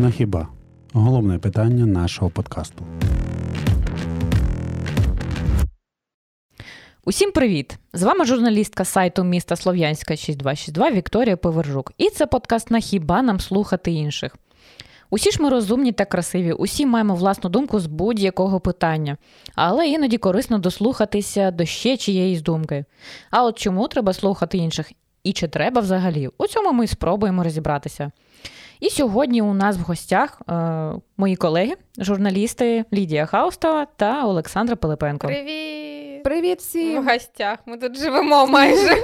На хіба головне питання нашого подкасту. Усім привіт! З вами журналістка сайту міста Слов'янська 6262 Вікторія Повержук. І це подкаст на хіба нам слухати інших. Усі ж ми розумні та красиві, усі маємо власну думку з будь-якого питання, але іноді корисно дослухатися до ще чиєїсь думки. А от чому треба слухати інших і чи треба взагалі? У цьому ми спробуємо розібратися. І сьогодні у нас в гостях е, мої колеги, журналісти Лідія Хаустова та Олександра Пилипенко. Привіт! Привіт всім! В гостях. Ми тут живемо майже.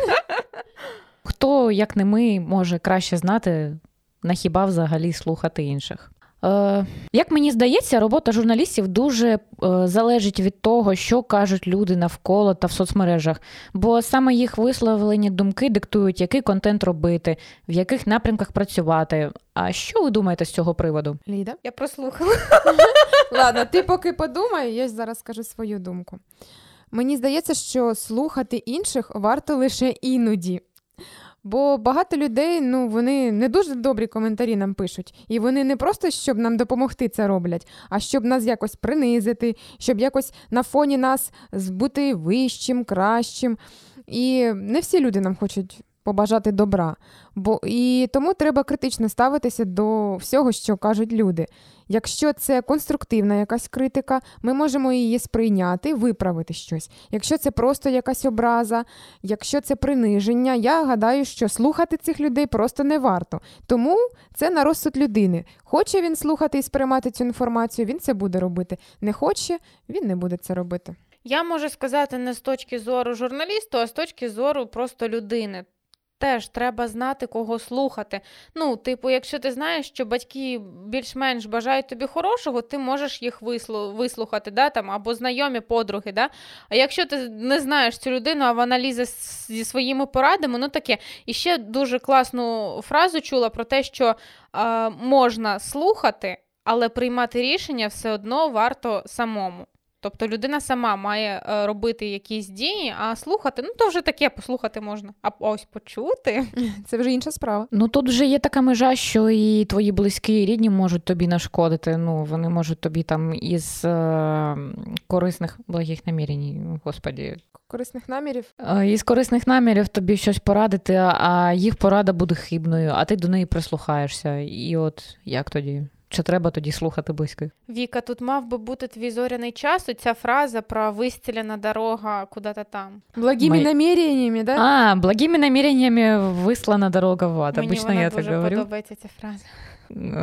Хто, як не ми, може краще знати, на хіба взагалі слухати інших? Е, Як мені здається, робота журналістів дуже е, залежить від того, що кажуть люди навколо та в соцмережах, бо саме їх висловлені думки диктують, який контент робити, в яких напрямках працювати. А що ви думаєте з цього приводу? Ліда? Я прослухала. Ладно, ти поки подумай, я зараз скажу свою думку. Мені здається, що слухати інших варто лише іноді. Бо багато людей, ну вони не дуже добрі коментарі нам пишуть, і вони не просто щоб нам допомогти це роблять, а щоб нас якось принизити, щоб якось на фоні нас бути вищим, кращим. І не всі люди нам хочуть побажати добра. Бо і тому треба критично ставитися до всього, що кажуть люди. Якщо це конструктивна якась критика, ми можемо її сприйняти, виправити щось. Якщо це просто якась образа, якщо це приниження, я гадаю, що слухати цих людей просто не варто. Тому це на розсуд людини. Хоче він слухати і сприймати цю інформацію, він це буде робити. Не хоче, він не буде це робити. Я можу сказати не з точки зору журналісту, а з точки зору просто людини. Теж треба знати, кого слухати. Ну, типу, якщо ти знаєш, що батьки більш-менш бажають тобі хорошого, ти можеш їх вислухати, да, там, або знайомі подруги. Да? А якщо ти не знаєш цю людину, а вона лізе зі своїми порадами, ну таке. І ще дуже класну фразу чула про те, що е, можна слухати, але приймати рішення все одно варто самому. Тобто людина сама має е, робити якісь дії, а слухати, ну то вже таке послухати можна. А ось почути це вже інша справа. Ну тут вже є така межа, що і твої близькі і рідні можуть тобі нашкодити. Ну вони можуть тобі там із е, корисних благих намірень, господі. Корисних намірів? Е, із корисних намірів тобі щось порадити, а їх порада буде хибною, а ти до неї прислухаєшся. І от як тоді? Чи треба тоді слухати близьких? Віка, тут мав би бути твій зоряний час. Ця фраза про вистілена дорога куди-то там. Благими Май... наміреннями, да? А, благими наміреннями вислана дорога в ад. Мені Обычно вона я дуже так говорю. подобається ця фраза.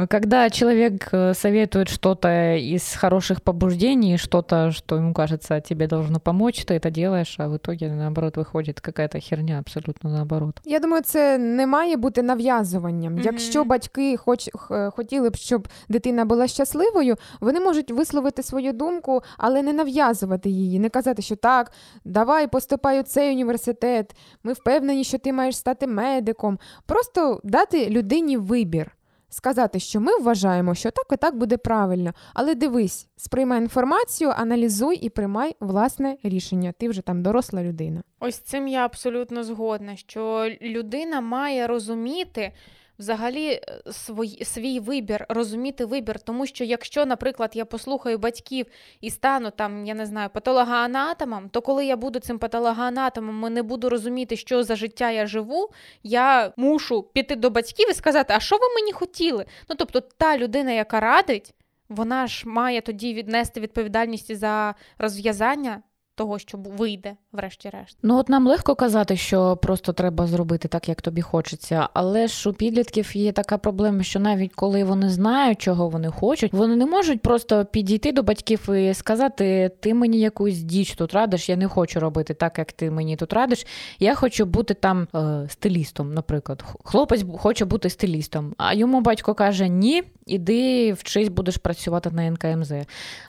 Когда человек э, советует что-то из хороших побуждений, что-то, что ему кажется, тебе должно помочь, ты это делаешь, а в итоге, наоборот, виходить какая-то херня абсолютно наоборот. Я думаю, це не має бути нав'язуванням. Mm-hmm. Якщо батьки хоч хотіли б, щоб дитина була щасливою, вони можуть висловити свою думку, але не нав'язувати її, не казати, що так, давай поступай у цей університет, ми впевнені, що ти маєш стати медиком. Просто дати людині вибір сказати, що ми вважаємо, що так і так буде правильно. Але дивись, сприймай інформацію, аналізуй і приймай власне рішення. Ти вже там доросла людина. Ось цим я абсолютно згодна, що людина має розуміти взагалі е, свій, свій вибір, розуміти вибір. Тому що якщо, наприклад, я послухаю батьків і стану там, я не знаю, патологоанатомом, то коли я буду цим патологоанатомом і не буду розуміти, що за життя я живу, я мушу піти до батьків і сказати, а що ви мені хотіли? Ну тобто, та людина, яка радить. Вона ж має тоді віднести відповідальність за розв'язання того, що вийде, врешті-решт. Ну от нам легко казати, що просто треба зробити так, як тобі хочеться. Але ж у підлітків є така проблема, що навіть коли вони знають, чого вони хочуть, вони не можуть просто підійти до батьків і сказати: Ти мені якусь діч тут радиш, я не хочу робити так, як ти мені тут радиш. Я хочу бути там е, стилістом, наприклад. Хлопець хоче бути стилістом. А йому батько каже: Ні, іди вчись, будеш працювати на НКМЗ.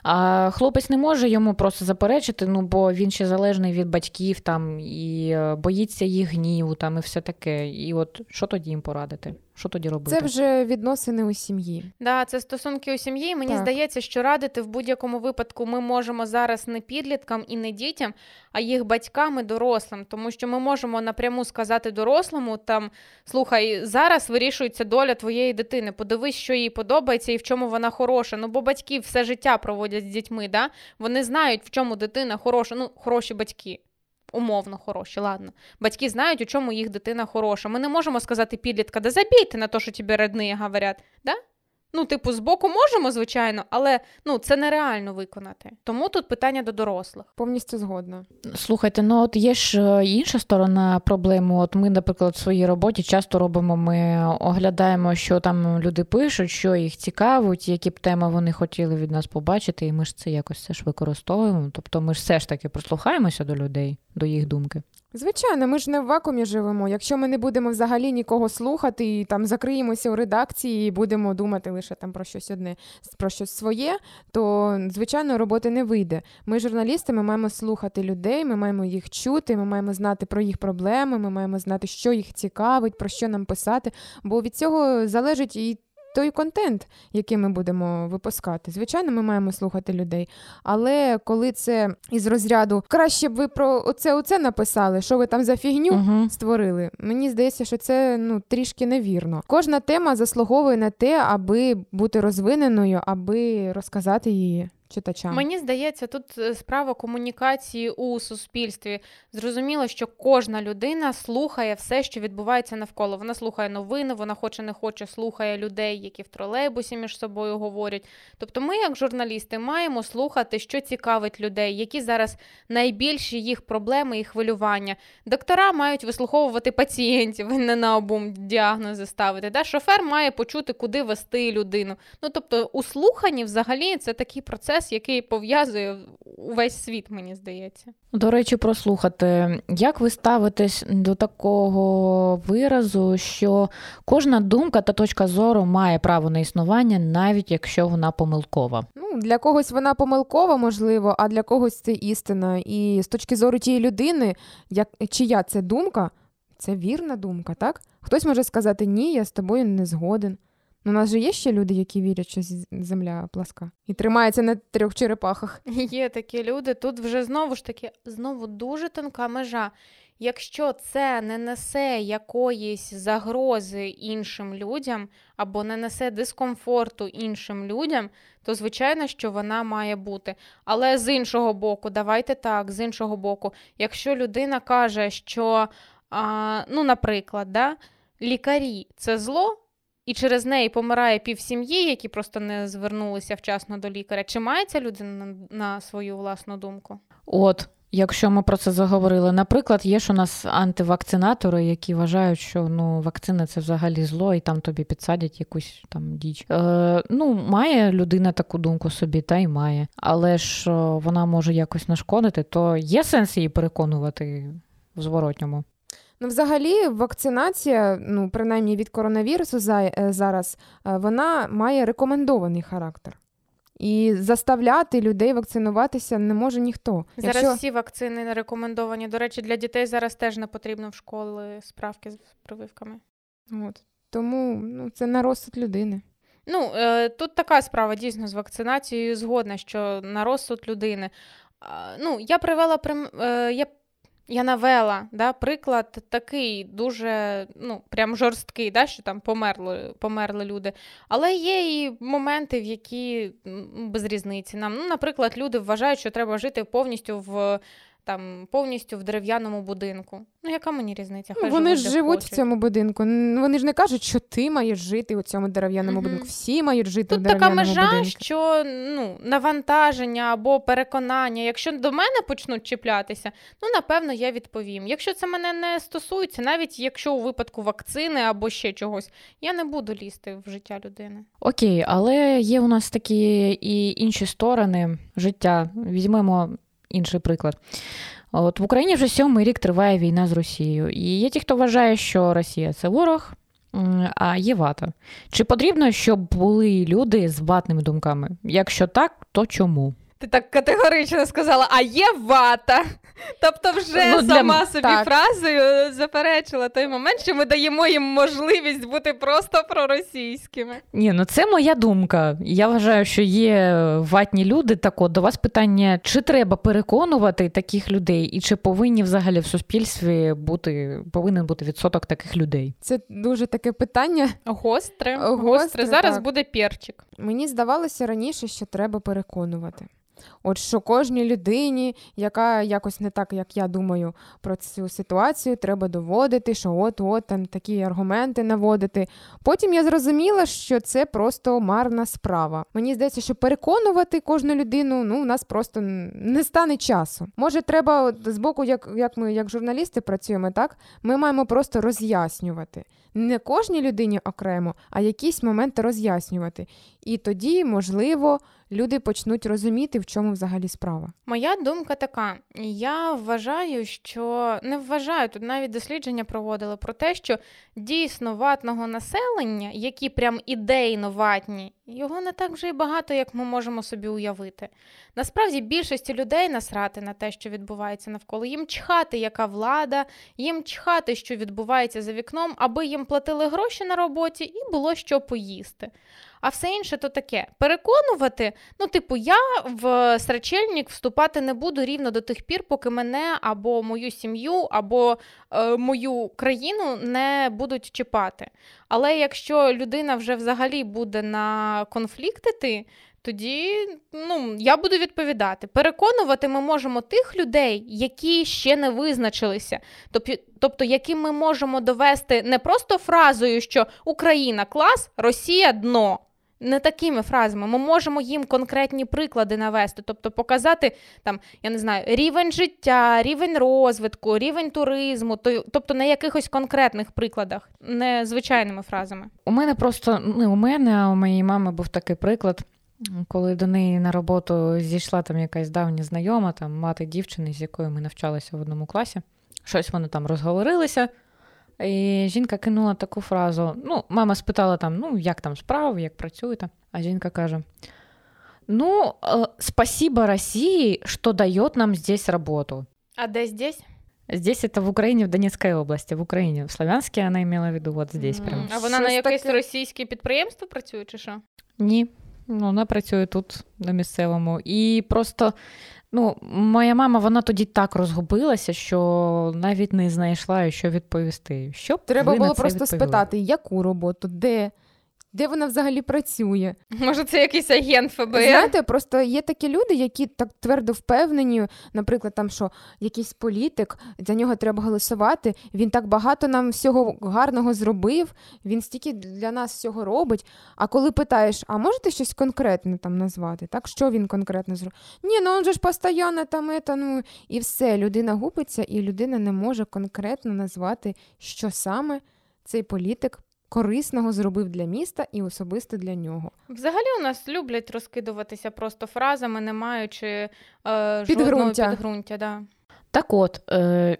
А хлопець не може йому просто заперечити. ну бо він ще залежний від батьків там і е, боїться їх гніву, там і все таке. І от що тоді їм порадити? Що тоді робити? Це вже відносини у сім'ї. Да, це стосунки у сім'ї. Мені Так. здається, що радити в будь-якому випадку ми можемо зараз не підліткам і не дітям, а їх батькам і дорослим. Тому що ми можемо напряму сказати дорослому: там слухай, зараз вирішується доля твоєї дитини. Подивись, що їй подобається і в чому вона хороша. Ну бо батьки все життя проводять з дітьми. Да? Вони знають, в чому дитина хороша. Ну, хороші батьки. Умовно хороші, ладно. Батьки знають, у чому їх дитина хороша. Ми не можемо сказати підлітка, да забійте на те, що тобі родні говорять. Да? Ну, типу, збоку можемо, звичайно, але ну, це нереально виконати. Тому тут питання до дорослих. Повністю згодна. Слухайте, ну от є ж е, інша сторона проблеми. От ми, наприклад, в своїй роботі часто робимо, ми оглядаємо, що там люди пишуть, що їх цікавить, які б теми вони хотіли від нас побачити, і ми ж це якось все ж використовуємо. Тобто ми ж все ж таки прислухаємося до людей, до їх думки. Звичайно, ми ж не в вакуумі живемо. Якщо ми не будемо взагалі нікого слухати і там закриємося у редакції і будемо думати лише там про щось одне, про щось своє, то звичайно роботи не вийде. Ми журналісти, ми маємо слухати людей, ми маємо їх чути, ми маємо знати про їх проблеми, ми маємо знати, що їх цікавить, про що нам писати. Бо від цього залежить і той контент, який ми будемо випускати. Звичайно, ми маємо слухати людей. Але коли це із розряду краще б ви про оце оце написали, що ви там за фігню Угу. створили. Мені здається, що це ну трішки невірно. Кожна тема заслуговує на те, аби бути розвиненою, аби розказати її читачам. Мені здається, тут е, справа комунікації у суспільстві. Зрозуміло, що кожна людина слухає все, що відбувається навколо. Вона слухає новини, вона хоче не хоче, слухає людей, які в тролейбусі між собою говорять. Тобто, ми, як журналісти, маємо слухати, що цікавить людей, які зараз найбільші їх проблеми і хвилювання. Доктора мають вислуховувати пацієнтів, не наобум діагнози ставити. Да? Шофер має почути, куди вести людину. Ну тобто, у слуханні взагалі це такий процес, який пов'язує увесь світ, мені здається. До речі, прослухати. Як ви ставитесь до такого виразу, що кожна думка та точка зору має право на існування, навіть якщо вона помилкова? Ну, для когось вона помилкова, можливо, а для когось це істина. І з точки зору тієї людини, як чия це думка, це вірна думка, так? Хтось може сказати ні, я з тобою не згоден. Ну, у нас же є ще люди, які вірять, що земля пласка і тримаються на трьох черепахах. Є такі люди. Тут вже знову ж таки знову дуже тонка межа. Якщо це не несе якоїсь загрози іншим людям або не несе дискомфорту іншим людям, то звичайно, що вона має бути. Але з іншого боку, давайте так, з іншого боку, якщо людина каже, що, а, ну, наприклад, да, лікарі це зло. І через неї помирає пів сім'ї, які просто не звернулися вчасно до лікаря. Чи має ця людина на, свою власну думку? От, якщо ми про це заговорили, наприклад, є ж у нас антивакцинатори, які вважають, що ну, вакцина це взагалі зло, і там тобі підсадять якусь там діч. Е, ну, має людина таку думку собі, та й має. Але ж вона може якось нашкодити, то є сенс її переконувати в зворотньому. Ну, взагалі, вакцинація, ну, принаймні від коронавірусу е, зараз, е, вона має рекомендований характер. І заставляти людей вакцинуватися не може ніхто. Зараз Якщо... всі вакцини не рекомендовані. До речі, для дітей зараз теж не потрібно в школи справки з прививками. От. Тому ну, це на розсуд людини. Ну, е, тут така справа дійсно з вакцинацією згодна, що на розсуд людини. Ну, я привела прим- я, я навела да, приклад такий дуже ну, прям жорсткий, да, що там померли, померли люди. Але є і моменти, в які без різниці нам. Ну, наприклад, люди вважають, що треба жити повністю в. Там повністю в дерев'яному будинку. Ну, яка мені різниця? Ну, Хай вони живуть, ж живуть хочуть. в цьому будинку. Вони ж не кажуть, що ти маєш жити у цьому дерев'яному Мгм. будинку. Всі мають жити Тут в така межа, будинку. що ну, навантаження або переконання. Якщо до мене почнуть чіплятися, ну напевно я відповім. Якщо це мене не стосується, навіть якщо у випадку вакцини або ще чогось, я не буду лізти в життя людини. Окей, але є у нас такі і інші сторони життя. Візьмемо інший приклад. От в Україні вже сьомий рік триває війна з Росією. І є ті, хто вважає, що Росія це ворог, а є вата. Чи потрібно, щоб були люди з ватними думками? Якщо так, то чому? Ти так категорично сказала, а є вата. Тобто, вже Ну, для сама собі так. фразою заперечила той момент, що ми даємо їм можливість бути просто проросійськими. Ні, ну це моя думка. Я вважаю, що є ватні люди. Так от до вас питання: чи треба переконувати таких людей, і чи повинні взагалі в суспільстві бути повинен бути відсоток таких людей? Це дуже таке питання. Гостре, Гостре, гостре. Зараз так. буде перчик. Мені здавалося раніше, що треба переконувати. От що кожній людині, яка якось не так, як я думаю, про цю ситуацію, треба доводити, що от-от там такі аргументи наводити. Потім я зрозуміла, що це просто марна справа. Мені здається, що переконувати кожну людину ну, у нас просто не стане часу. Може, треба з боку, як, як ми, як журналісти, працюємо, так ми маємо просто роз'яснювати. Не кожній людині окремо, а якісь моменти роз'яснювати. І тоді, можливо, люди почнуть розуміти, в чому взагалі справа. Моя думка така: я вважаю, що не вважаю, тут навіть дослідження проводили про те, що дійсно ватного населення, які прям ідейно ватні, його не так вже й багато, як ми можемо собі уявити. Насправді більшості людей насрати на те, що відбувається навколо. Їм чхати, яка влада, їм чхати, що відбувається за вікном, аби їм платили гроші на роботі і було що поїсти. А все інше то таке. Переконувати, ну, типу, я в срачельник вступати не буду рівно до тих пір, поки мене або мою сім'ю, або е, мою країну не будуть чіпати. Але якщо людина вже взагалі буде на конфліктити, тоді ну, я буду відповідати. Переконувати ми можемо тих людей, які ще не визначилися. Тобто, яким ми можемо довести не просто фразою, що Україна клас, Росія дно. Не такими фразами. Ми можемо їм конкретні приклади навести, тобто показати там, я не знаю, рівень життя, рівень розвитку, рівень туризму, то- тобто на якихось конкретних прикладах, не звичайними фразами. У мене просто не у мене, а у моєї мами був такий приклад, коли до неї на роботу зійшла там якась давня знайома, там мати дівчини, з якою ми навчалися в одному класі. Щось вони там розговорилися. І жінка кинула таку фразу. Ну, мама спитала там, ну, як там справи, як працюєте. А жінка каже: Ну, э, спасибо России, что дает нам здесь работу. А де здесь? Здесь это в Украине, в Донецкой области, в Украине. В Славянске она имела в виду вот здесь М. прям. А вона на Щось якесь таке. російське підприємство працює, чи що? Ні, ну, вона працює тут на місцевому. І просто ну, моя мама вона тоді так розгубилася, що навіть не знайшла, що відповісти. Що Треба було просто відповіли? спитати, яку роботу, де, де вона взагалі працює. Може, це якийсь агент ФБР? Знаєте, просто є такі люди, які так твердо впевнені, наприклад, там що якийсь політик, за нього треба голосувати. Він так багато нам всього гарного зробив, він стільки для нас всього робить. А коли питаєш, а можете щось конкретне там назвати? Так, що він конкретно зробив? Ні, ну он же ж постійно там это, ну і все. Людина губиться, і людина не може конкретно назвати, що саме цей політик корисного зробив для міста і особисто для нього. Взагалі у нас люблять розкидуватися просто фразами, не маючи е, жодного Підґрунтя. підґрунтя. Да. Так от, е,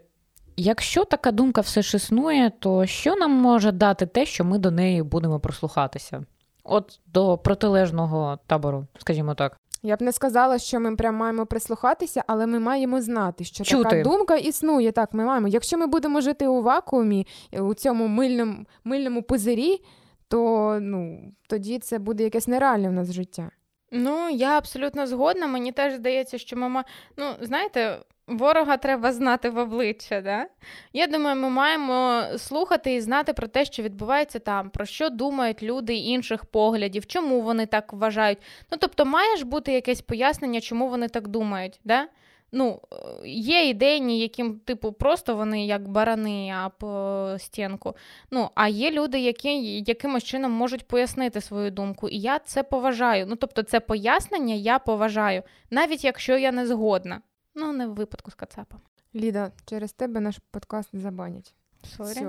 якщо така думка все ж існує, то що нам може дати те, що ми до неї будемо прислухатися? От до протилежного табору, скажімо так. Я б не сказала, що ми прям маємо прислухатися, але ми маємо знати, що Чути. така думка існує. Так, ми маємо. Якщо ми будемо жити у вакуумі, е, у цьому мильному, мильному пузирі, то ну, тоді це буде якесь нереальне в нас життя. Ну, я абсолютно згодна. Мені теж здається, що мама, ну, знаєте, ворога треба знати в обличчя. Да? Я думаю, ми маємо слухати і знати про те, що відбувається там, про що думають люди інших поглядів, чому вони так вважають. Ну, тобто, має ж бути якесь пояснення, чому вони так думають. Да? Ну, е, є ідейні, яким, типу, просто вони як барани об е, стінку. Ну, а є люди, які якимось чином можуть пояснити свою думку. І я це поважаю. Ну, тобто, це пояснення я поважаю, навіть якщо я не згодна. Ну, не в випадку з Кацапом. Ліда, через тебе наш подкаст не забанять. Сорі,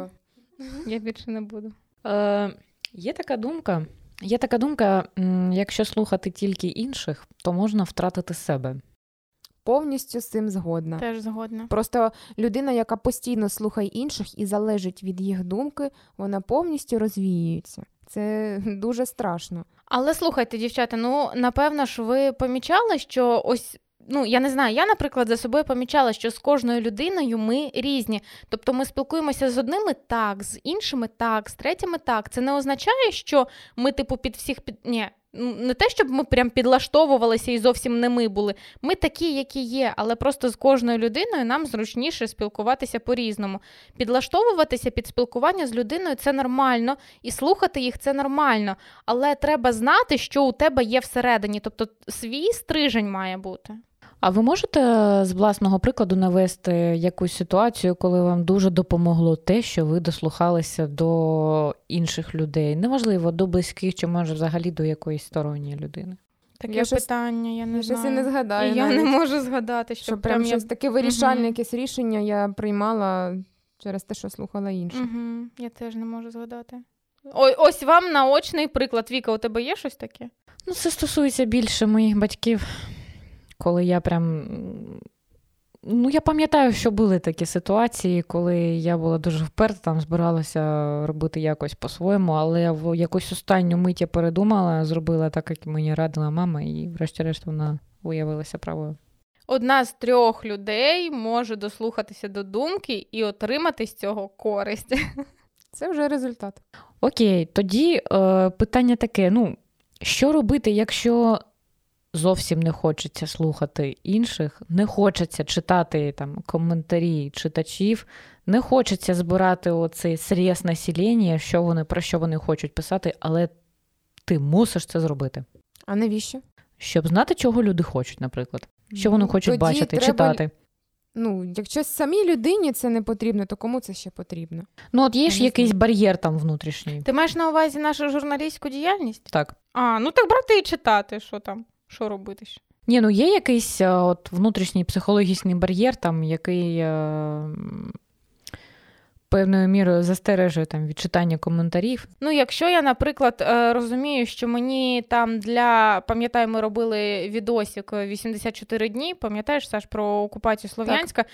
я більше не буду. Е, є така думка. Є така думка, якщо слухати тільки інших, то можна втратити себе. повністю з цим згодна. Теж згодна. Просто людина, яка постійно слухає інших і залежить від їх думки, вона повністю розвіюється. Це дуже страшно. Але слухайте, дівчата, ну напевно ж, ви помічали, що ось. Ну, я не знаю, я, наприклад, за собою помічала, що з кожною людиною ми різні. Тобто ми спілкуємося з одними так, з іншими так, з третіми так. Це не означає, що ми, типу, під всіх під. Ні, не те, щоб ми прям підлаштовувалися і зовсім не ми були. Ми такі, які є, але просто з кожною людиною нам зручніше спілкуватися по-різному. Підлаштовуватися під спілкування з людиною це нормально, і слухати їх це нормально. Але треба знати, що у тебе є всередині. Тобто свій стрижень має бути. А ви можете з власного прикладу навести якусь ситуацію, коли вам дуже допомогло те, що ви дослухалися до інших людей? Неважливо, до близьких чи може взагалі до якоїсь сторонньої людини? Таке Я щось- питання, я не Я щось і знаю. не згадаю. І я навіть, не можу згадати, що, що прям я... щось таке вирішальне, Мгм. якесь рішення я приймала через те, що слухала інших. Угу, я теж не можу згадати. Ой, ось вам наочний приклад. Віка, у тебе є щось таке? Ну, це стосується більше моїх батьків, коли я прям. Ну, я пам'ятаю, що були такі ситуації, коли я була дуже вперта, там збиралася робити якось по-своєму, але в якусь останню мить я передумала, зробила так, як мені радила мама, і врешті-решт вона виявилася правою. Одна з трьох людей може дослухатися до думки і отримати з цього користь. Це вже результат. Окей, тоді е, питання таке: ну, що робити, якщо зовсім не хочеться слухати інших, не хочеться читати там коментарі читачів, не хочеться збирати оцей срез населення, що вони про що вони хочуть писати, але ти мусиш це зробити. А навіщо? Щоб знати, чого люди хочуть, наприклад, що вони Ну, хочуть тоді бачити, треба читати. Ну, якщо самій людині це не потрібно, то кому це ще потрібно? Ну, от є ж якийсь бар'єр там внутрішній. Ти маєш на увазі нашу журналістську діяльність? Так. А, ну так брати і читати, що там, що робити ще. Ні, ну є якийсь е, от, внутрішній психологічний бар'єр, там, який е, певною мірою застережує там, від читання коментарів. Ну, якщо я, наприклад, е, розумію, що мені там для пам'ятаю, ми робили відосик 84 дні, пам'ятаєш, Саш, про окупацію Слов'янська.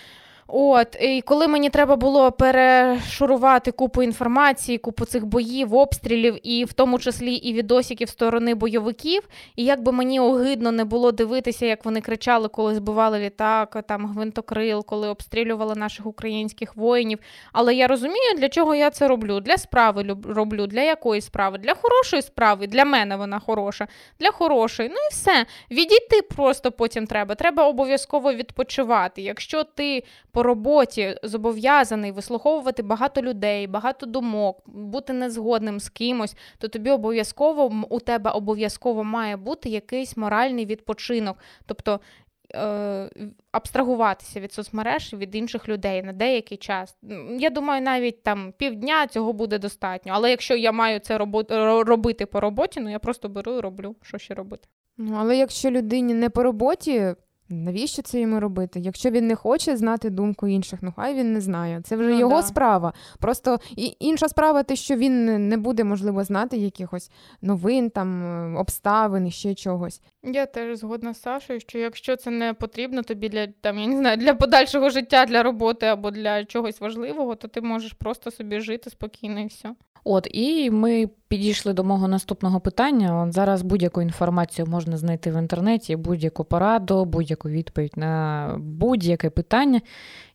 От, і коли мені треба було перешурувати купу інформації, купу цих боїв, обстрілів, і в тому числі і відосиків сторони бойовиків, і як би мені огидно не було дивитися, як вони кричали, коли збивали літак, там гвинтокрил, коли обстрілювали наших українських воїнів. Але я розумію, для чого я це роблю. Для справи роблю, для якої справи? Для хорошої справи, для мене вона хороша, для хорошої. Ну і все. Відійти просто потім треба. Треба обов'язково відпочивати. Якщо ти по роботі зобов'язаний вислуховувати багато людей, багато думок, бути незгодним з кимось, то тобі обов'язково у тебе обов'язково має бути якийсь моральний відпочинок. Тобто е, абстрагуватися від соцмереж від інших людей на деякий час. Я думаю, навіть там півдня цього буде достатньо. Але якщо я маю це робити по роботі, ну я просто беру і роблю, що ще робити. Ну, але якщо людині не по роботі, навіщо це йому робити? Якщо він не хоче знати думку інших, ну хай він не знає. Це вже Ну, його да. справа. Просто і інша справа, те, що він не буде, можливо, знати якихось новин, там е, обставин, і ще чогось. Я теж згодна з Сашою, що якщо це не потрібно тобі для там, я не знаю, для подальшого життя, для роботи або для чогось важливого, то ти можеш просто собі жити спокійно і все. От, і ми підійшли до мого наступного питання. От зараз будь-яку інформацію можна знайти в інтернеті, будь-яку пораду, будь-яку відповідь на будь-яке питання.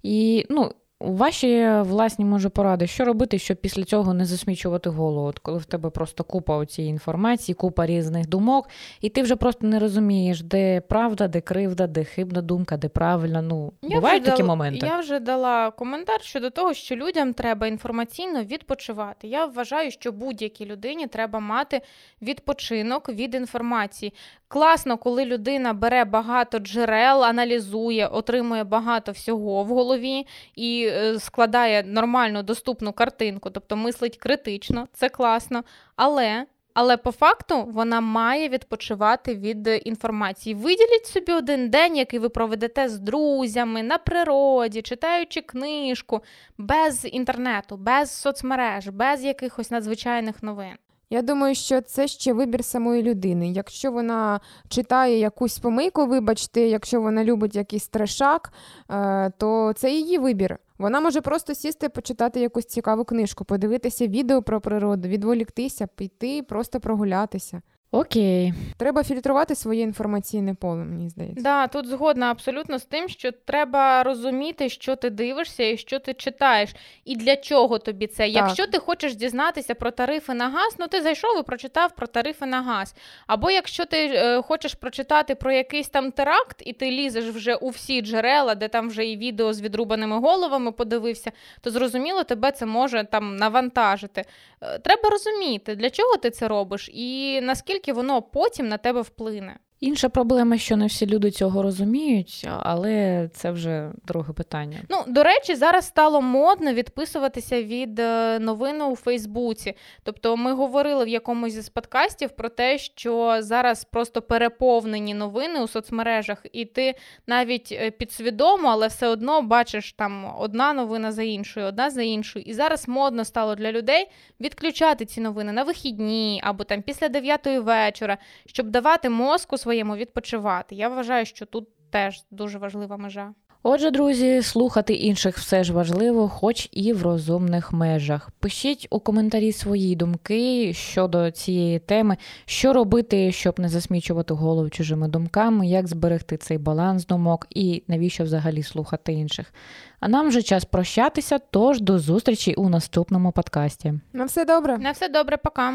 І ну, ваші власні може поради, що робити, щоб після цього не засмічувати голову, От коли в тебе просто купа цієї інформації, купа різних думок, і ти вже просто не розумієш, де правда, де кривда, де хибна думка, де правильно. Ну, бувають такі дала- моменти. Я вже дала коментар щодо того, що людям треба інформаційно відпочивати. Я вважаю, що будь-якій людині треба мати відпочинок від інформації. Класно, коли людина бере багато джерел, аналізує, отримує багато всього в голові і е, складає нормальну доступну картинку, тобто мислить критично, це класно. Але. Але по факту вона має відпочивати від інформації. Виділіть собі один день, який ви проведете з друзями на природі, читаючи книжку, без інтернету, без соцмереж, без якихось надзвичайних новин. Я думаю, що це ще вибір самої людини. Якщо вона читає якусь помийку, вибачте, якщо вона любить якийсь трешак, е, то це її вибір. Вона може просто сісти, почитати якусь цікаву книжку, подивитися відео про природу, відволіктися, піти, просто прогулятися. Окей. Треба фільтрувати своє інформаційне поле, мені здається. Да, тут згодна абсолютно з тим, що треба розуміти, що ти дивишся і що ти читаєш, і для чого тобі це. Якщо ти хочеш дізнатися про тарифи на газ, ну ти зайшов і прочитав про тарифи на газ. Або якщо ти е, хочеш прочитати про якийсь там теракт, і ти лізеш вже у всі джерела, де там вже і відео з відрубаними головами подивився, то зрозуміло, тебе це може там навантажити. Е, треба розуміти, для чого ти це робиш, і наскільки воно потім на тебе вплине. Інша проблема, що не всі люди цього розуміють, але це вже друге питання. Ну, до речі, зараз стало модно відписуватися від е, новини у Фейсбуці. Тобто, ми говорили в якомусь із подкастів про те, що зараз просто переповнені новини у соцмережах, і ти навіть е, підсвідомо, але все одно бачиш там одна новина за іншою, одна за іншою. І зараз модно стало для людей відключати ці новини на вихідні або там після дев'ятої вечора, щоб давати мозку своєму відпочивати. Я вважаю, що тут теж дуже важлива межа. Отже, друзі, слухати інших все ж важливо, хоч і в розумних межах. Пишіть у коментарі свої думки щодо цієї теми, що робити, щоб не засмічувати голову чужими думками, як зберегти цей баланс думок і навіщо взагалі слухати інших. А нам вже час прощатися, тож до зустрічі у наступному подкасті. На все добре. На все добре, пока.